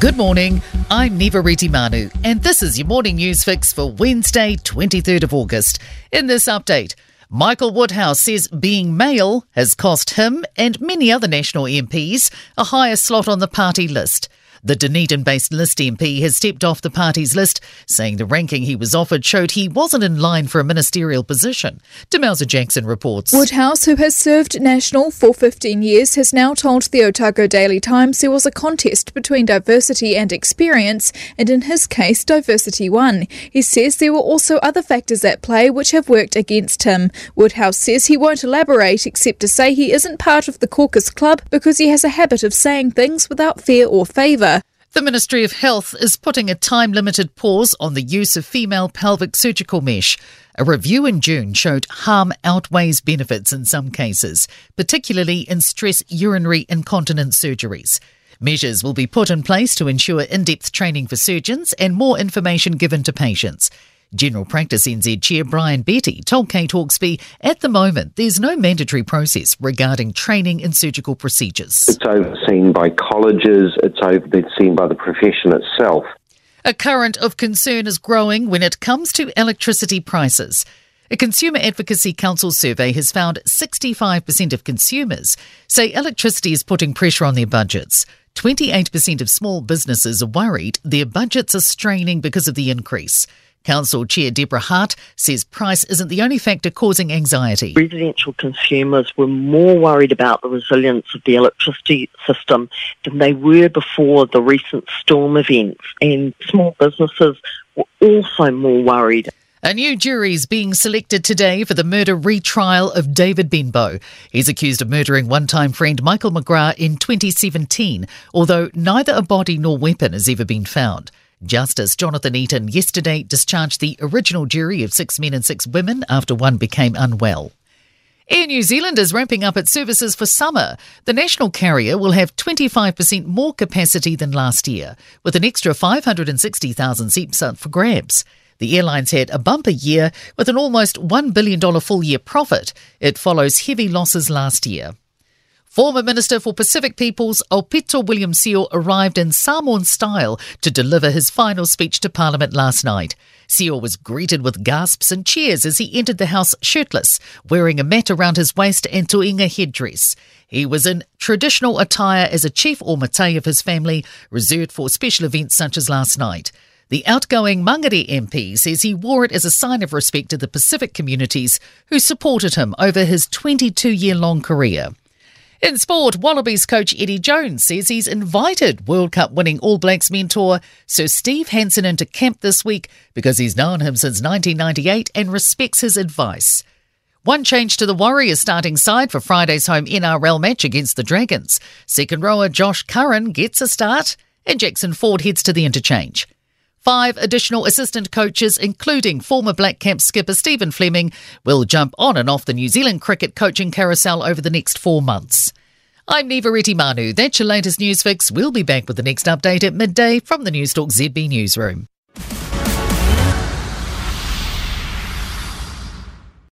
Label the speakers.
Speaker 1: Good morning. I'm Niva Manu, and this is your morning news fix for Wednesday, 23rd of August. In this update, Michael Woodhouse says being male has cost him and many other National MPs a higher slot on the party list. The Dunedin based List MP has stepped off the party's list, saying the ranking he was offered showed he wasn't in line for a ministerial position. Demelza Jackson reports.
Speaker 2: Woodhouse, who has served National for 15 years, has now told the Otago Daily Times there was a contest between diversity and experience, and in his case, diversity won. He says there were also other factors at play which have worked against him. Woodhouse says he won't elaborate except to say he isn't part of the caucus club because he has a habit of saying things without fear or favour.
Speaker 1: The Ministry of Health is putting a time limited pause on the use of female pelvic surgical mesh. A review in June showed harm outweighs benefits in some cases, particularly in stress urinary incontinence surgeries. Measures will be put in place to ensure in depth training for surgeons and more information given to patients. General Practice NZ Chair Brian Betty told Kate Hawkesby at the moment there's no mandatory process regarding training in surgical procedures.
Speaker 3: It's overseen by colleges, it's overseen by the profession itself.
Speaker 1: A current of concern is growing when it comes to electricity prices. A Consumer Advocacy Council survey has found 65% of consumers say electricity is putting pressure on their budgets. 28% of small businesses are worried their budgets are straining because of the increase. Council Chair Deborah Hart says price isn't the only factor causing anxiety.
Speaker 4: Residential consumers were more worried about the resilience of the electricity system than they were before the recent storm events, and small businesses were also more worried.
Speaker 1: A new jury is being selected today for the murder retrial of David Benbow. He's accused of murdering one time friend Michael McGrath in 2017, although neither a body nor weapon has ever been found. Justice Jonathan Eaton yesterday discharged the original jury of six men and six women after one became unwell. Air New Zealand is ramping up its services for summer. The national carrier will have 25% more capacity than last year, with an extra 560,000 seats up for grabs. The airlines had a bumper year with an almost $1 billion full year profit. It follows heavy losses last year. Former Minister for Pacific Peoples, Aupito William Sio, arrived in Samoan style to deliver his final speech to Parliament last night. Sio was greeted with gasps and cheers as he entered the House shirtless, wearing a mat around his waist and tuiga headdress. He was in traditional attire as a chief or matai of his family, reserved for special events such as last night. The outgoing Mangere MP says he wore it as a sign of respect to the Pacific communities who supported him over his 22 year long career. In sport, Wallabies coach Eddie Jones says he's invited World Cup winning All Blacks mentor Sir Steve Hansen into camp this week because he's known him since 1998 and respects his advice. One change to the Warriors starting side for Friday's home NRL match against the Dragons. Second rower Josh Curran gets a start and Jackson Ford heads to the interchange. Five additional assistant coaches, including former Black Caps skipper Stephen Fleming, will jump on and off the New Zealand cricket coaching carousel over the next four months. I'm Niva Manu. That's your latest news fix. We'll be back with the next update at midday from the Newstalk ZB Newsroom.